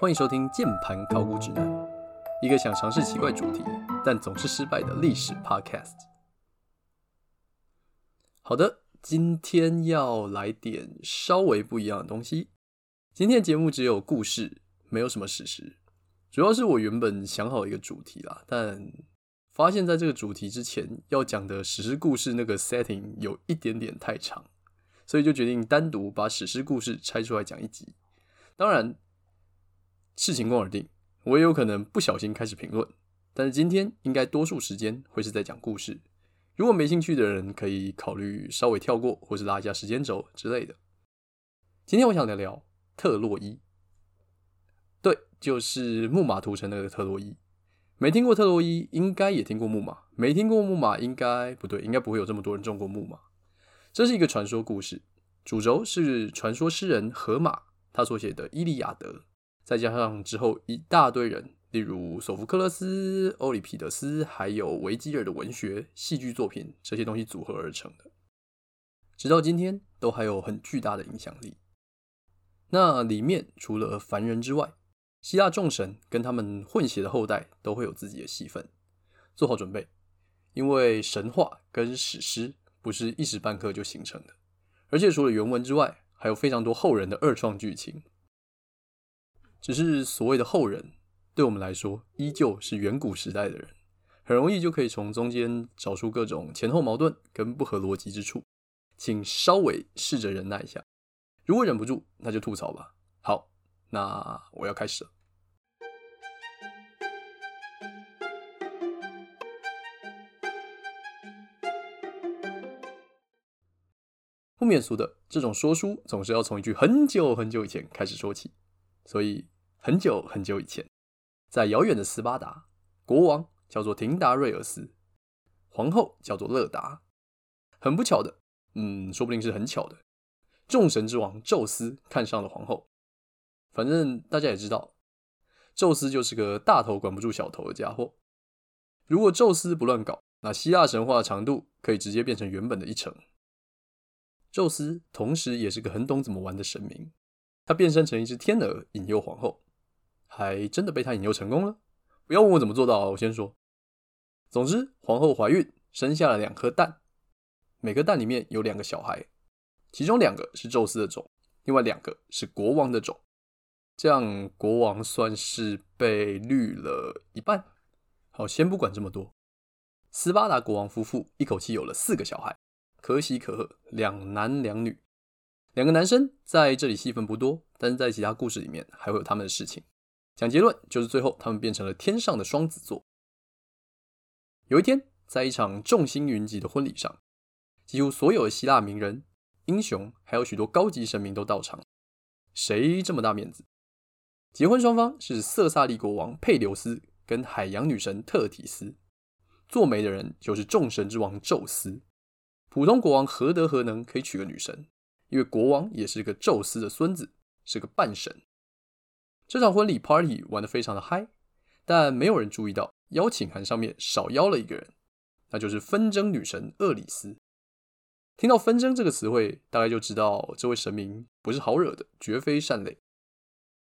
欢迎收听《键盘考古指南》，一个想尝试奇怪主题但总是失败的历史 Podcast。好的，今天要来点稍微不一样的东西。今天的节目只有故事，没有什么史实。主要是我原本想好一个主题啦，但发现在这个主题之前要讲的史诗故事那个 setting 有一点点太长，所以就决定单独把史诗故事拆出来讲一集。当然。视情况而定，我也有可能不小心开始评论，但是今天应该多数时间会是在讲故事。如果没兴趣的人，可以考虑稍微跳过，或是拉一下时间轴之类的。今天我想聊聊特洛伊，对，就是木马屠城那个特洛伊。没听过特洛伊，应该也听过木马；没听过木马，应该不对，应该不会有这么多人中过木马。这是一个传说故事，主轴是传说诗人荷马他所写的《伊利亚德》。再加上之后一大堆人，例如索福克勒斯、欧里庇得斯，还有维吉尔的文学、戏剧作品，这些东西组合而成的，直到今天都还有很巨大的影响力。那里面除了凡人之外，希腊众神跟他们混血的后代都会有自己的戏份，做好准备，因为神话跟史诗不是一时半刻就形成的，而且除了原文之外，还有非常多后人的二创剧情。只是所谓的后人，对我们来说依旧是远古时代的人，很容易就可以从中间找出各种前后矛盾跟不合逻辑之处，请稍微试着忍耐一下，如果忍不住，那就吐槽吧。好，那我要开始了。不免俗的，这种说书总是要从一句很久很久以前开始说起。所以很久很久以前，在遥远的斯巴达，国王叫做廷达瑞尔斯，皇后叫做勒达。很不巧的，嗯，说不定是很巧的，众神之王宙斯看上了皇后。反正大家也知道，宙斯就是个大头管不住小头的家伙。如果宙斯不乱搞，那希腊神话的长度可以直接变成原本的一成。宙斯同时也是个很懂怎么玩的神明。他变身成一只天鹅，引诱皇后，还真的被他引诱成功了。不要问我怎么做到啊，我先说。总之，皇后怀孕，生下了两颗蛋，每个蛋里面有两个小孩，其中两个是宙斯的种，另外两个是国王的种。这样，国王算是被绿了一半。好，先不管这么多。斯巴达国王夫妇一口气有了四个小孩，可喜可贺，两男两女。两个男生在这里戏份不多，但是在其他故事里面还会有他们的事情。讲结论就是最后他们变成了天上的双子座。有一天，在一场众星云集的婚礼上，几乎所有的希腊名人、英雄，还有许多高级神明都到场。谁这么大面子？结婚双方是色萨利国王佩琉斯跟海洋女神特提斯，做媒的人就是众神之王宙斯。普通国王何德何能可以娶个女神？因为国王也是个宙斯的孙子，是个半神。这场婚礼 party 玩得非常的嗨，但没有人注意到邀请函上面少邀了一个人，那就是纷争女神厄里斯。听到纷争这个词汇，大概就知道这位神明不是好惹的，绝非善类。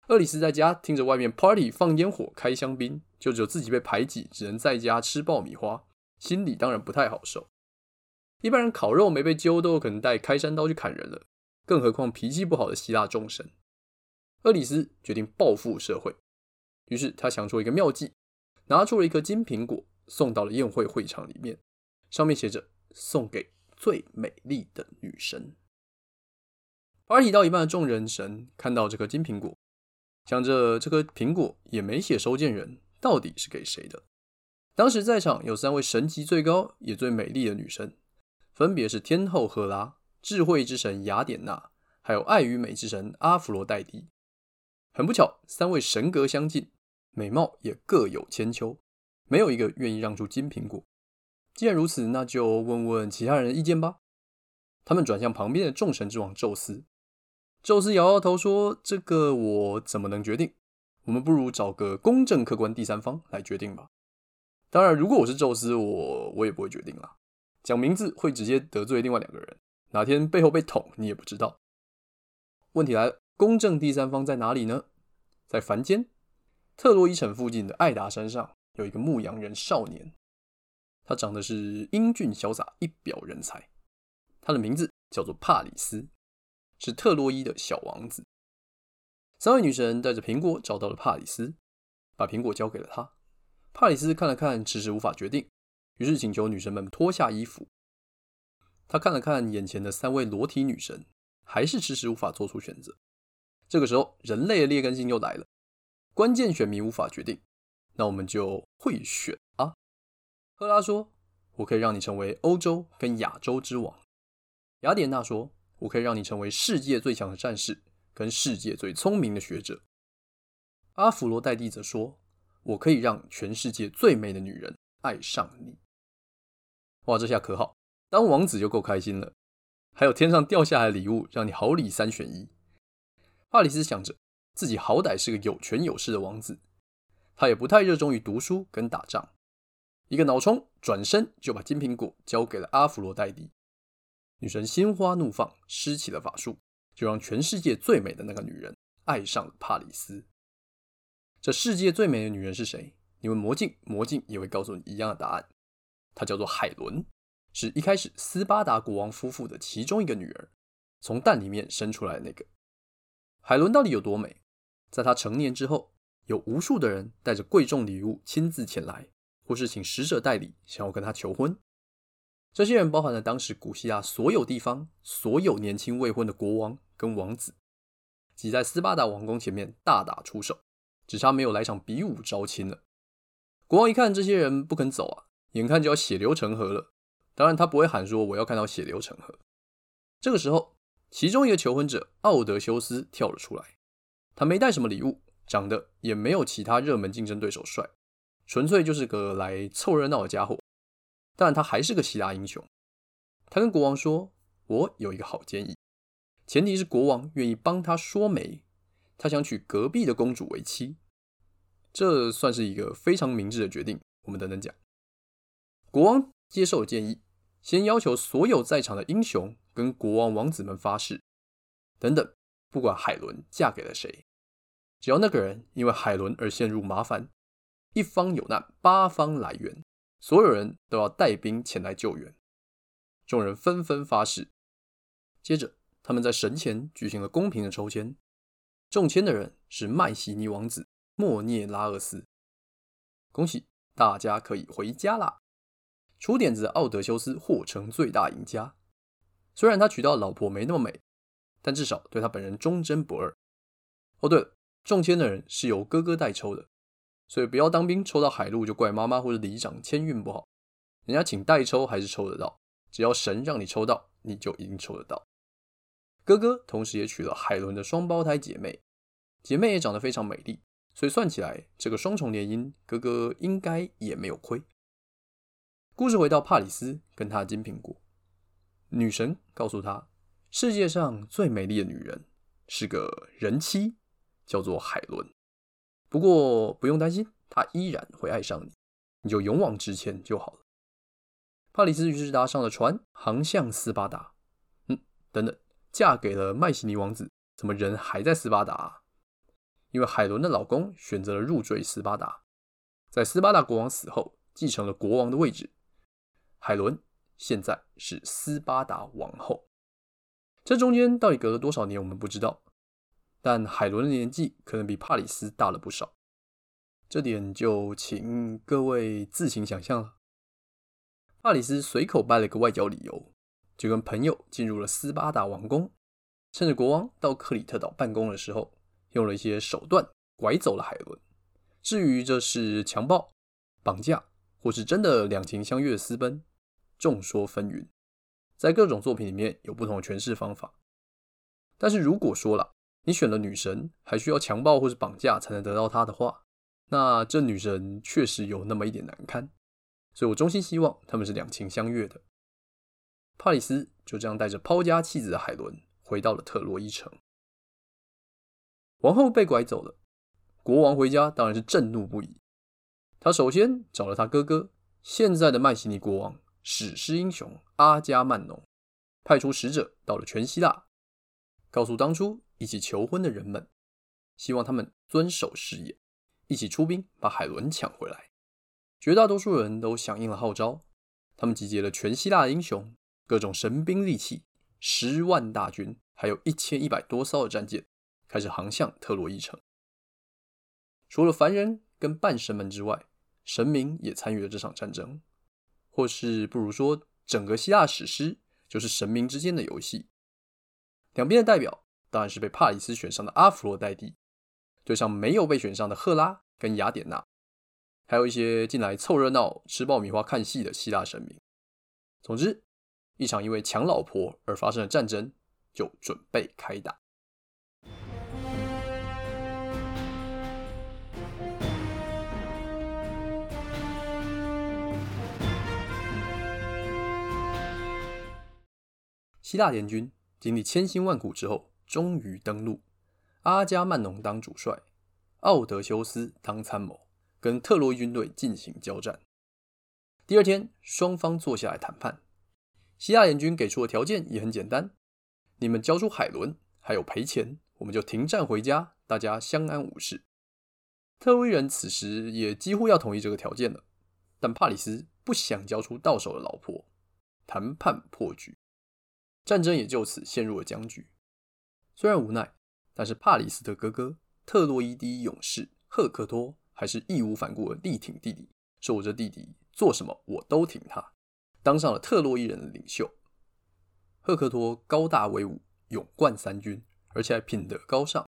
厄里斯在家听着外面 party 放烟火、开香槟，就只有自己被排挤，只能在家吃爆米花，心里当然不太好受。一般人烤肉没被揪，都有可能带开山刀去砍人了。更何况脾气不好的希腊众神，厄里斯决定报复社会，于是他想出一个妙计，拿出了一个金苹果，送到了宴会会场里面，上面写着“送给最美丽的女神”。party 到一半的众人神看到这颗金苹果，想着这颗苹果也没写收件人，到底是给谁的？当时在场有三位神级最高也最美丽的女神，分别是天后赫拉。智慧之神雅典娜，还有爱与美之神阿弗罗代蒂，很不巧，三位神格相近，美貌也各有千秋，没有一个愿意让出金苹果。既然如此，那就问问其他人的意见吧。他们转向旁边的众神之王宙斯，宙斯摇摇头说：“这个我怎么能决定？我们不如找个公正客观第三方来决定吧。当然，如果我是宙斯，我我也不会决定啦。讲名字会直接得罪另外两个人。”哪天背后被捅，你也不知道。问题来了，公正第三方在哪里呢？在凡间，特洛伊城附近的艾达山上有一个牧羊人少年，他长得是英俊潇洒，一表人才。他的名字叫做帕里斯，是特洛伊的小王子。三位女神带着苹果找到了帕里斯，把苹果交给了他。帕里斯看了看，迟迟无法决定，于是请求女神们脱下衣服。他看了看眼前的三位裸体女神，还是迟迟无法做出选择。这个时候，人类的劣根性又来了。关键选民无法决定，那我们就会选啊。赫拉说：“我可以让你成为欧洲跟亚洲之王。”雅典娜说：“我可以让你成为世界最强的战士跟世界最聪明的学者。”阿芙罗代蒂则说：“我可以让全世界最美的女人爱上你。”哇，这下可好，当王子就够开心了，还有天上掉下来的礼物，让你好礼三选一。帕里斯想着，自己好歹是个有权有势的王子，他也不太热衷于读书跟打仗。一个脑冲，转身就把金苹果交给了阿芙罗黛蒂。女神心花怒放，施起了法术，就让全世界最美的那个女人爱上了帕里斯。这世界最美的女人是谁？你问魔镜，魔镜也会告诉你一样的答案。她叫做海伦，是一开始斯巴达国王夫妇的其中一个女儿，从蛋里面生出来的那个。海伦到底有多美？在她成年之后，有无数的人带着贵重礼物亲自前来，或是请使者代理，想要跟她求婚。这些人包含了当时古希腊所有地方所有年轻未婚的国王跟王子，挤在斯巴达王宫前面大打出手，只差没有来场比武招亲了。国王一看这些人不肯走啊，眼看就要血流成河了。当然，他不会喊说我要看到血流成河。这个时候。其中一个求婚者奥德修斯跳了出来，他没带什么礼物，长得也没有其他热门竞争对手帅，纯粹就是个来凑热闹的家伙。但他还是个希腊英雄。他跟国王说：“我有一个好建议，前提是国王愿意帮他说媒。他想娶隔壁的公主为妻，这算是一个非常明智的决定。我们等等讲。”国王接受了建议。先要求所有在场的英雄跟国王王子们发誓，等等，不管海伦嫁给了谁，只要那个人因为海伦而陷入麻烦，一方有难八方来援，所有人都要带兵前来救援。众人纷纷发誓。接着，他们在神前举行了公平的抽签，中签的人是麦西尼王子莫涅拉厄斯。恭喜大家可以回家啦！出点子的奥德修斯或成最大赢家。虽然他娶到老婆没那么美，但至少对他本人忠贞不二。哦，对了，中签的人是由哥哥代抽的，所以不要当兵抽到海陆就怪妈妈或者里长签运不好。人家请代抽还是抽得到，只要神让你抽到，你就一定抽得到。哥哥同时也娶了海伦的双胞胎姐妹，姐妹也长得非常美丽，所以算起来这个双重联姻，哥哥应该也没有亏。故事回到帕里斯跟他的金苹果，女神告诉他，世界上最美丽的女人是个人妻，叫做海伦。不过不用担心，她依然会爱上你，你就勇往直前就好了。帕里斯于是搭上了船，航向斯巴达。嗯，等等，嫁给了麦西尼王子，怎么人还在斯巴达啊？因为海伦的老公选择了入赘斯巴达，在斯巴达国王死后，继承了国王的位置。海伦现在是斯巴达王后，这中间到底隔了多少年，我们不知道。但海伦的年纪可能比帕里斯大了不少，这点就请各位自行想象了。帕里斯随口掰了个外交理由，就跟朋友进入了斯巴达王宫，趁着国王到克里特岛办公的时候，用了一些手段拐走了海伦。至于这是强暴、绑架，或是真的两情相悦私奔，众说纷纭，在各种作品里面有不同的诠释方法。但是如果说了你选了女神，还需要强暴或是绑架才能得到她的话，那这女神确实有那么一点难堪。所以我衷心希望他们是两情相悦的。帕里斯就这样带着抛家弃子的海伦回到了特洛伊城。王后被拐走了，国王回家当然是震怒不已。他首先找了他哥哥，现在的麦西尼国王。史诗英雄阿伽曼农派出使者到了全希腊，告诉当初一起求婚的人们，希望他们遵守誓言，一起出兵把海伦抢回来。绝大多数人都响应了号召，他们集结了全希腊的英雄，各种神兵利器，十万大军，还有一千一百多艘的战舰，开始航向特洛伊城。除了凡人跟半神们之外，神明也参与了这场战争，或是不如说，整个希腊史诗就是神明之间的游戏。两边的代表当然是被帕里斯选上的阿芙罗代蒂，就像没有被选上的赫拉跟雅典娜，还有一些进来凑热闹、吃爆米花看戏的希腊神明。总之，一场因为抢老婆而发生的战争就准备开打。希腊联军经历千辛万苦之后，终于登陆。阿伽曼农当主帅，奥德修斯当参谋，跟特洛伊军队进行交战。第二天，双方坐下来谈判。希腊联军给出的条件也很简单：你们交出海伦，还有赔钱，我们就停战回家，大家相安无事。特洛伊人此时也几乎要同意这个条件了，但帕里斯不想交出到手的老婆，谈判破局。战争也就此陷入了僵局。虽然无奈，但是帕里斯的哥哥特洛伊第一勇士赫克托还是义无反顾的力挺弟弟，说：“我这弟弟做什么我都挺他。”当上了特洛伊人的领袖。赫克托高大威武，勇冠三军，而且还品德高尚。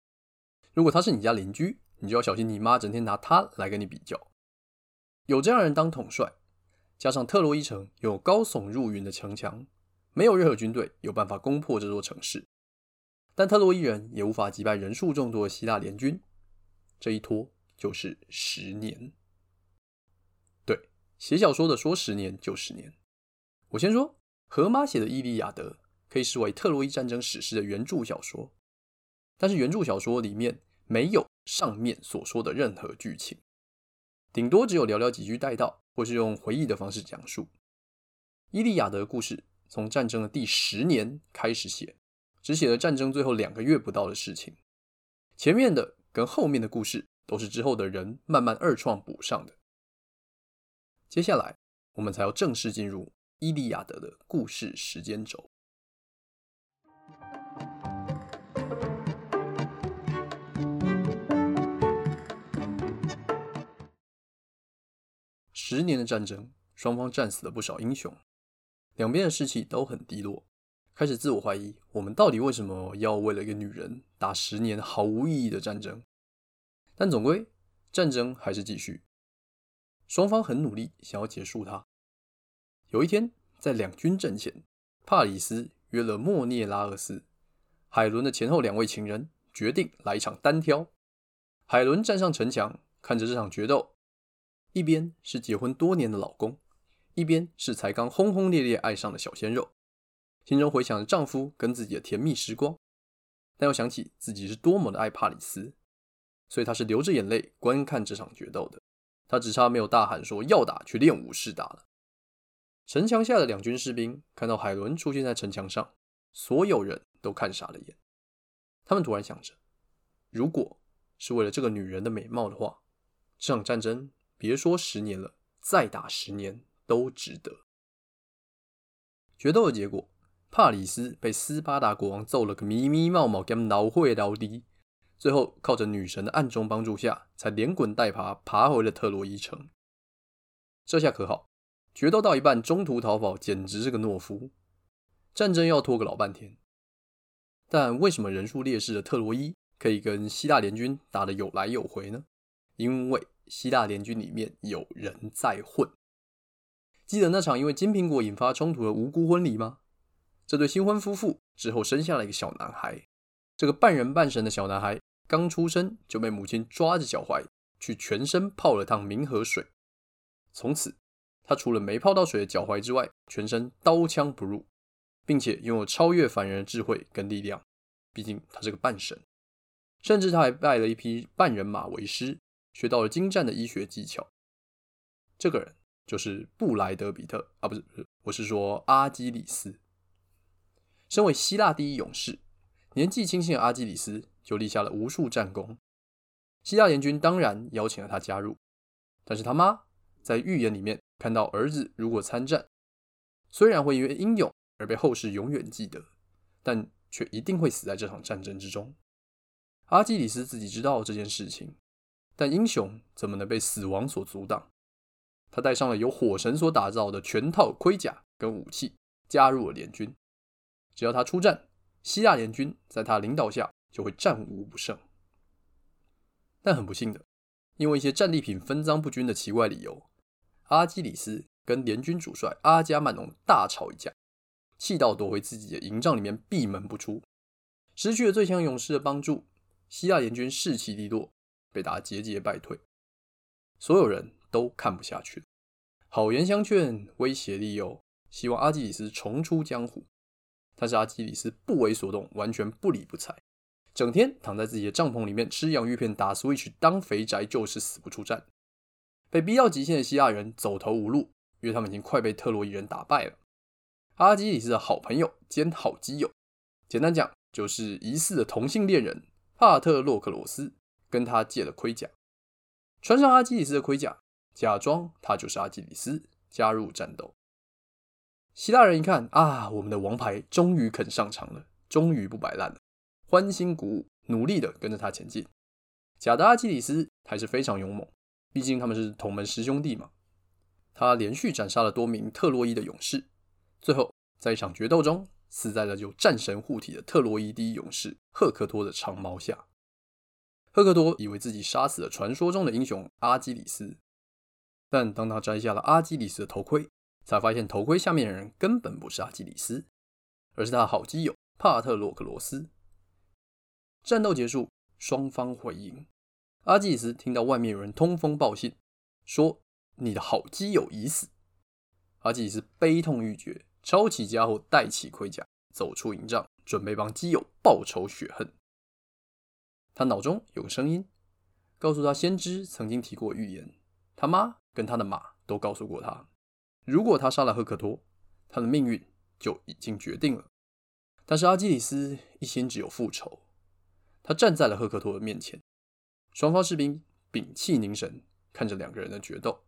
如果他是你家邻居，你就要小心你妈整天拿他来跟你比较。有这样人当统帅，加上特洛伊城有高耸入云的城墙。没有任何军队有办法攻破这座城市，但特洛伊人也无法击败人数众多的希腊联军。这一拖就是十年。对，写小说的说十年就十年。我先说，荷马写的《伊利亚德》可以视为特洛伊战争史诗的原著小说，但是原著小说里面没有上面所说的任何剧情，顶多只有寥寥几句带到，或是用回忆的方式讲述《伊利亚德》的故事。从战争的第十年开始写，只写了战争最后两个月不到的事情。前面的跟后面的故事都是之后的人慢慢二创补上的。接下来，我们才要正式进入《伊利亚德》的故事时间轴。十年的战争，双方战死了不少英雄。两边的士气都很低落，开始自我怀疑：我们到底为什么要为了一个女人打十年毫无意义的战争？但总归战争还是继续，双方很努力想要结束它。有一天，在两军阵前，帕里斯约了莫涅拉厄斯、海伦的前后两位情人，决定来一场单挑。海伦站上城墙，看着这场决斗，一边是结婚多年的老公。一边是才刚轰轰烈烈爱上的小鲜肉，心中回想着丈夫跟自己的甜蜜时光，但又想起自己是多么的爱帕里斯，所以她是流着眼泪观看这场决斗的。她只差没有大喊说要打去练武士打了。城墙下的两军士兵看到海伦出现在城墙上，所有人都看傻了眼。他们突然想着，如果是为了这个女人的美貌的话，这场战争别说十年了，再打十年。都值得。决斗的结果，帕里斯被斯巴达国王揍了个咪咪冒冒，跟老会老低，最后靠着女神的暗中帮助下，才连滚带爬爬回了特洛伊城。这下可好，决斗到一半中途逃跑，简直是个懦夫。战争要拖个老半天，但为什么人数劣势的特洛伊可以跟希腊联军打得有来有回呢？因为希腊联军里面有人在混。记得那场因为金苹果引发冲突的无辜婚礼吗？这对新婚夫妇之后生下了一个小男孩。这个半人半神的小男孩刚出生就被母亲抓着脚踝去全身泡了趟冥河水。从此，他除了没泡到水的脚踝之外，全身刀枪不入，并且拥有超越凡人的智慧跟力量。毕竟他是个半神，甚至他还拜了一批半人马为师，学到了精湛的医学技巧。这个人。就是布莱德比特啊，不是，不是，我是说阿基里斯。身为希腊第一勇士，年纪轻轻的阿基里斯就立下了无数战功，希腊联军当然邀请了他加入，但是他妈在预言里面看到儿子如果参战，虽然会因为英勇而被后世永远记得，但却一定会死在这场战争之中。阿基里斯自己知道这件事情，但英雄怎么能被死亡所阻挡？他带上了由火神所打造的全套盔甲跟武器，加入了联军。只要他出战，希腊联军在他领导下就会战无不胜。但很不幸的，因为一些战利品分赃不均的奇怪理由，阿基里斯跟联军主帅阿伽曼农大吵一架，气到躲回自己的营帐里面闭门不出。失去了最强勇士的帮助，希腊联军士气低落，被打节节败退。所有人都看不下去了，好言相劝，威胁利诱，希望阿基里斯重出江湖。但是阿基里斯不为所动，完全不理不睬。整天躺在自己的帐篷里面吃洋芋片、打 Switch、当肥宅，就是死不出战。被逼到极限的希腊人走投无路，因为他们已经快被特洛伊人打败了。阿基里斯的好朋友兼好基友，简单讲就是疑似的同性恋人帕特洛克罗斯，跟他借了盔甲，穿上阿基里斯的盔甲，假装他就是阿基里斯，加入战斗。希腊人一看啊，我们的王牌终于肯上场了，终于不摆烂了。欢欣鼓舞，努力的跟着他前进。假的阿基里斯还是非常勇猛，毕竟他们是同门师兄弟嘛。他连续斩杀了多名特洛伊的勇士，最后在一场决斗中死在了有战神护体的特洛伊第一勇士赫克托的长矛下。赫克托以为自己杀死了传说中的英雄阿基里斯，但当他摘下了阿基里斯的头盔，才发现头盔下面的人根本不是阿基里斯，而是他的好基友帕特洛克罗斯。战斗结束，双方回营。阿基里斯听到外面有人通风报信，说：“你的好基友已死。”阿基里斯悲痛欲绝，抄起家伙，戴起盔甲，走出营帐，准备帮基友报仇雪恨。他脑中有个声音，告诉他先知曾经提过预言，他妈跟他的马都告诉过他，如果他杀了赫克托，他的命运就已经决定了。但是阿基里斯一心只有复仇。他站在了赫克托的面前，双方士兵屏气凝神，看着两个人的决斗。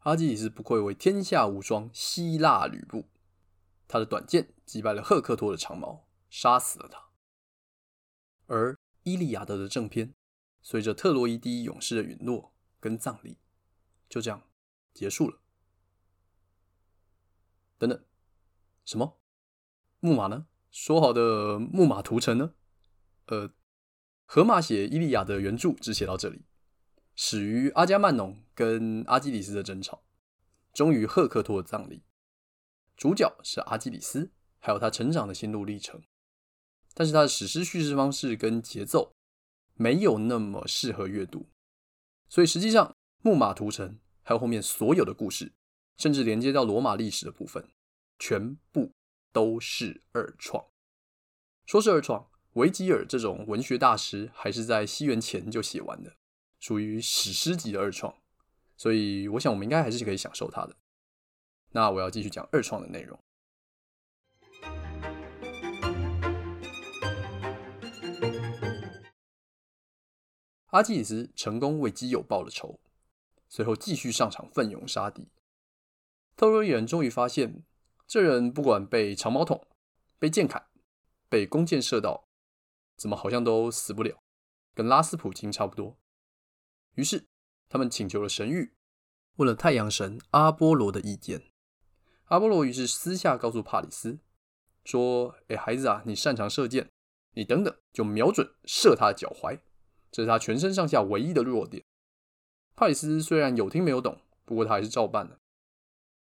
阿基里斯不愧为天下无双希腊吕布，他的短剑击败了赫克托的长矛，杀死了他。而《伊利亚德》的正片，随着特洛伊第一勇士的陨落跟葬礼，就这样结束了。等等，什么？木马呢？说好的木马屠城呢？呃，荷马写《伊利亚的》原著只写到这里，始于阿伽曼农跟阿基里斯的争吵，终于赫克托的葬礼。主角是阿基里斯，还有他成长的心路历程。但是他的史诗叙事方式跟节奏没有那么适合阅读，所以实际上木马屠城还有后面所有的故事，甚至连接到罗马历史的部分，全部都是二创。说是二创。维吉尔这种文学大师还是在西元前就写完的，属于史诗级的二创，所以我想我们应该还是可以享受它的。那我要继续讲二创的内容。阿基里斯成功为基友报了仇，随后继续上场奋勇杀敌。特洛伊人终于发现，这人不管被长矛捅、被剑砍、被弓箭射到。怎么好像都死不了，跟拉斯普京差不多。于是他们请求了神谕，问了太阳神阿波罗的意见。阿波罗于是私下告诉帕里斯说：“哎，孩子啊，你擅长射箭，你等等就瞄准射他的脚踝，这是他全身上下唯一的弱点。”帕里斯虽然有听没有懂，不过他还是照办了，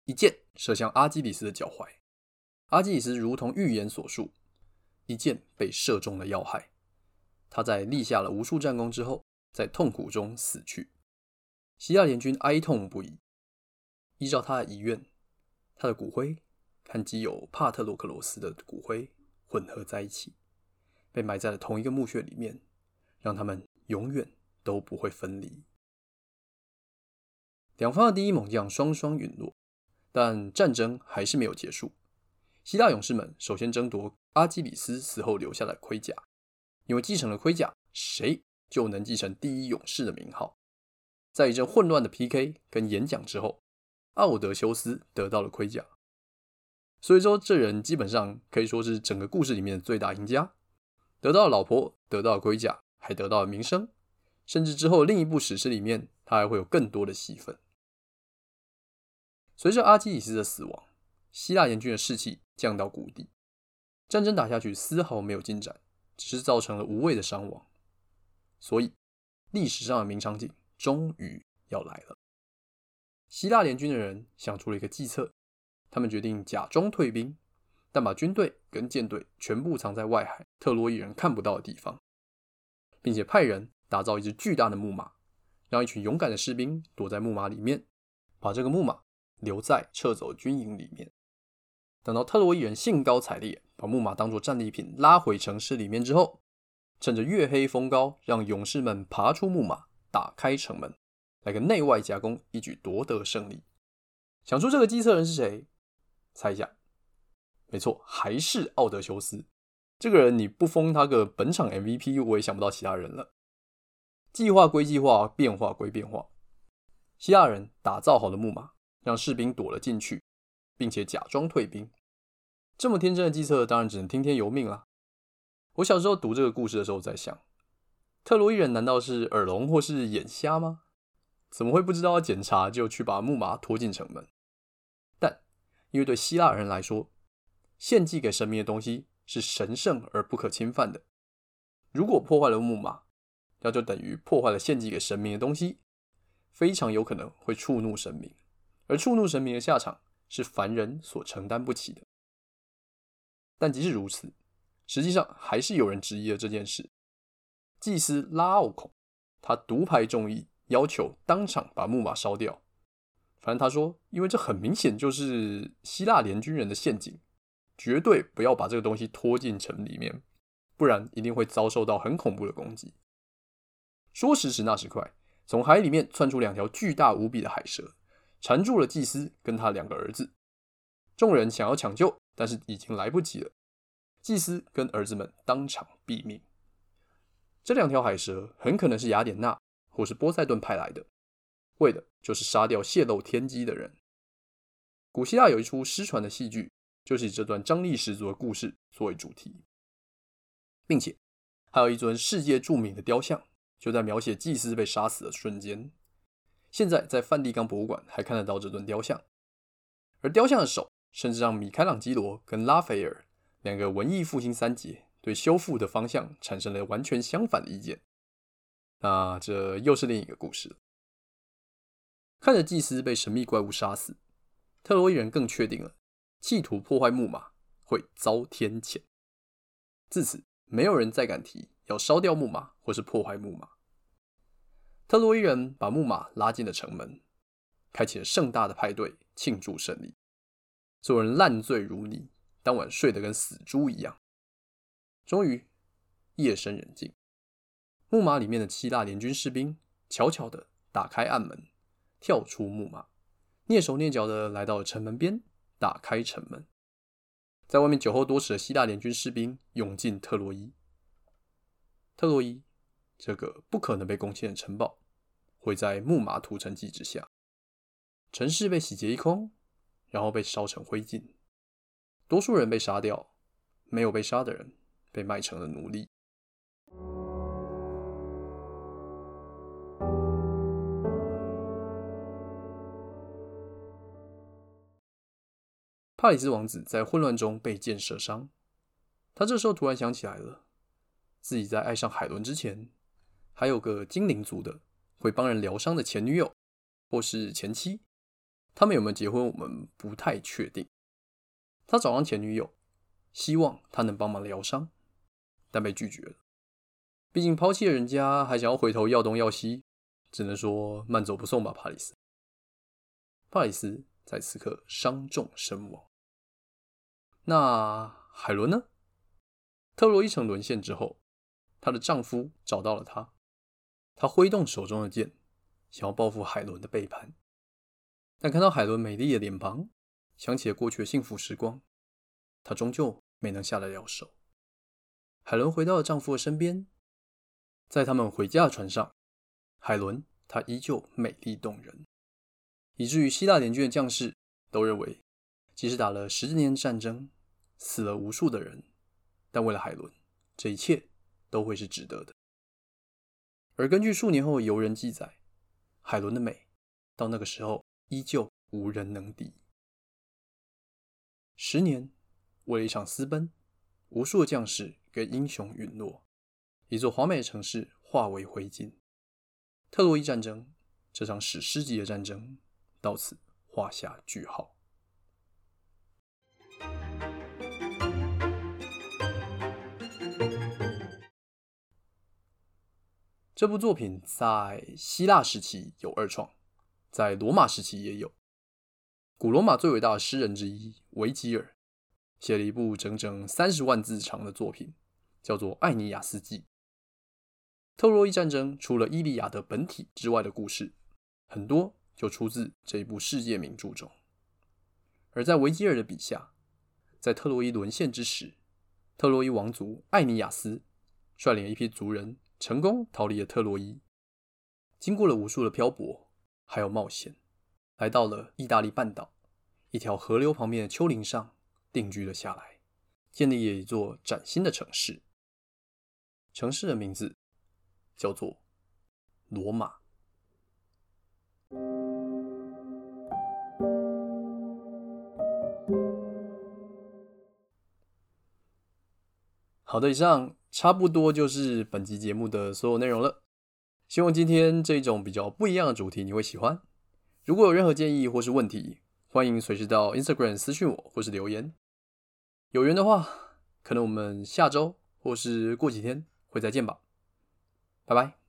一箭射向阿基里斯的脚踝。阿基里斯如同预言所述。一箭被射中了要害，他在立下了无数战功之后，在痛苦中死去。希腊联军哀痛不已。依照他的遗愿，他的骨灰和基友帕特洛克罗斯的骨灰混合在一起，被埋在了同一个墓穴里面，让他们永远都不会分离。两方的第一猛将双双陨落，但战争还是没有结束。希腊勇士们首先争夺阿基里斯死后留下的盔甲，因为继承了盔甲，谁就能继承第一勇士的名号。在一阵混乱的 PK 跟演讲之后，奥德修斯得到了盔甲。所以说，这人基本上可以说是整个故事里面的最大赢家，得到了老婆，得到了盔甲，还得到了名声，甚至之后另一部史诗里面，他还会有更多的戏份。随着阿基里斯的死亡，希腊联军的士气降到谷底，战争打下去丝毫没有进展，只是造成了无谓的伤亡。所以，历史上的名场景终于要来了。希腊联军的人想出了一个计策。他们决定假装退兵，但把军队跟舰队全部藏在外海特洛伊人看不到的地方，并且派人打造一只巨大的木马，让一群勇敢的士兵躲在木马里面，把这个木马留在撤走军营里面。等到特洛伊人兴高采烈把木马当作战利品拉回城市里面之后，趁着月黑风高，让勇士们爬出木马，打开城门，来个内外夹攻，一举夺得胜利。想出这个计策人是谁？猜一下，没错，还是奥德修斯这个人。你不封他个本场 MVP，我也想不到其他人了。计划归计划，变化归变化。希腊人打造好了木马，让士兵躲了进去，并且假装退兵。这么天真的计策，当然只能听天由命了。我小时候读这个故事的时候，在想，特洛伊人难道是耳聋或是眼瞎吗？怎么会不知道要检查就去把木马拖进城门？但因为对希腊人来说，献祭给神明的东西是神圣而不可侵犯的。如果破坏了木马，那就等于破坏了献祭给神明的东西，非常有可能会触怒神明。而触怒神明的下场是凡人所承担不起的。但即使如此，实际上还是有人质疑了这件事。祭司拉奥孔，他独排众议，要求当场把木马烧掉。反正他说，因为这很明显就是希腊联军人的陷阱，绝对不要把这个东西拖进城里面，不然一定会遭受到很恐怖的攻击。说时迟，那时快，从海里面窜出两条巨大无比的海蛇，缠住了祭司跟他两个儿子。众人想要抢救，但是已经来不及了，祭司跟儿子们当场毙命。这两条海蛇很可能是雅典娜或是波塞顿派来的。为的就是杀掉泄露天机的人。古希腊有一出失传的戏剧，就是以这段张力十足的故事作为主题，并且还有一尊世界著名的雕像，就在描写祭司被杀死的瞬间。现在在梵蒂冈博物馆还看得到这尊雕像，而雕像的手甚至让米开朗基罗跟拉斐尔两个文艺复兴三杰对修复的方向产生了完全相反的意见。那这又是另一个故事。看着祭司被神秘怪物杀死，特洛伊人更确定了，企图破坏木马会遭天谴。自此，没有人再敢提要烧掉木马或是破坏木马。特洛伊人把木马拉进了城门，开启了盛大的派对庆祝胜利。所有人烂醉如泥，当晚睡得跟死猪一样。终于，夜深人静，木马里面的希腊联军士兵悄悄地打开暗门。跳出木马，蹑手蹑脚的来到了城门边，打开城门。在外面酒后多时的希腊联军士兵涌进特洛伊。特洛伊这个不可能被攻陷的城堡，毁在木马屠城记之下。城市被洗劫一空，然后被烧成灰烬。多数人被杀掉，没有被杀的人被卖成了奴隶。帕里斯王子在混乱中被箭射伤，他这时候突然想起来了，自己在爱上海伦之前，还有个精灵族的会帮人疗伤的前女友或是前妻，他们有没有结婚，我们不太确定。他找上前女友，希望他能帮忙疗伤，但被拒绝了。毕竟抛弃了人家，还想要回头要东要西，只能说慢走不送吧，帕里斯。帕里斯在此刻伤重身亡。那海伦呢？特洛伊城沦陷之后，她的丈夫找到了她，他挥动手中的剑，想要报复海伦的背叛。但看到海伦美丽的脸庞，想起了过去的幸福时光，她终究没能下得了手。海伦回到了丈夫的身边，在他们回家的船上，海伦她依旧美丽动人，以至于希腊联军的将士都认为，即使打了十年的战争，死了无数的人，但为了海伦，这一切都会是值得的。而根据数年后的游人记载，海伦的美到那个时候依旧无人能敌。十年，为了一场私奔，无数将士跟英雄陨落，一座华美的城市化为灰烬。特洛伊战争这场史诗级的战争到此画下句号。这部作品在希腊时期有二创，在罗马时期也有。古罗马最伟大的诗人之一维吉尔写了一部整整三十万字长的作品，叫做《艾尼亚斯纪》。特洛伊战争除了《伊利亚德》本体之外的故事，很多就出自这一部世界名著中。而在维吉尔的笔下，在特洛伊沦陷之时，特洛伊王族艾尼亚斯率领一批族人成功逃离了特洛伊，经过了无数的漂泊，还有冒险。来到了意大利半岛一条河流旁边的丘陵上定居了下来，建立了一座崭新的城市。城市的名字叫做罗马。好的，以上差不多就是本期节目的所有内容了。希望今天这种比较不一样的主题你会喜欢。如果有任何建议或是问题，欢迎随时到 Instagram 私信我或是留言。有缘的话，可能我们下周或是过几天会再见吧。拜拜。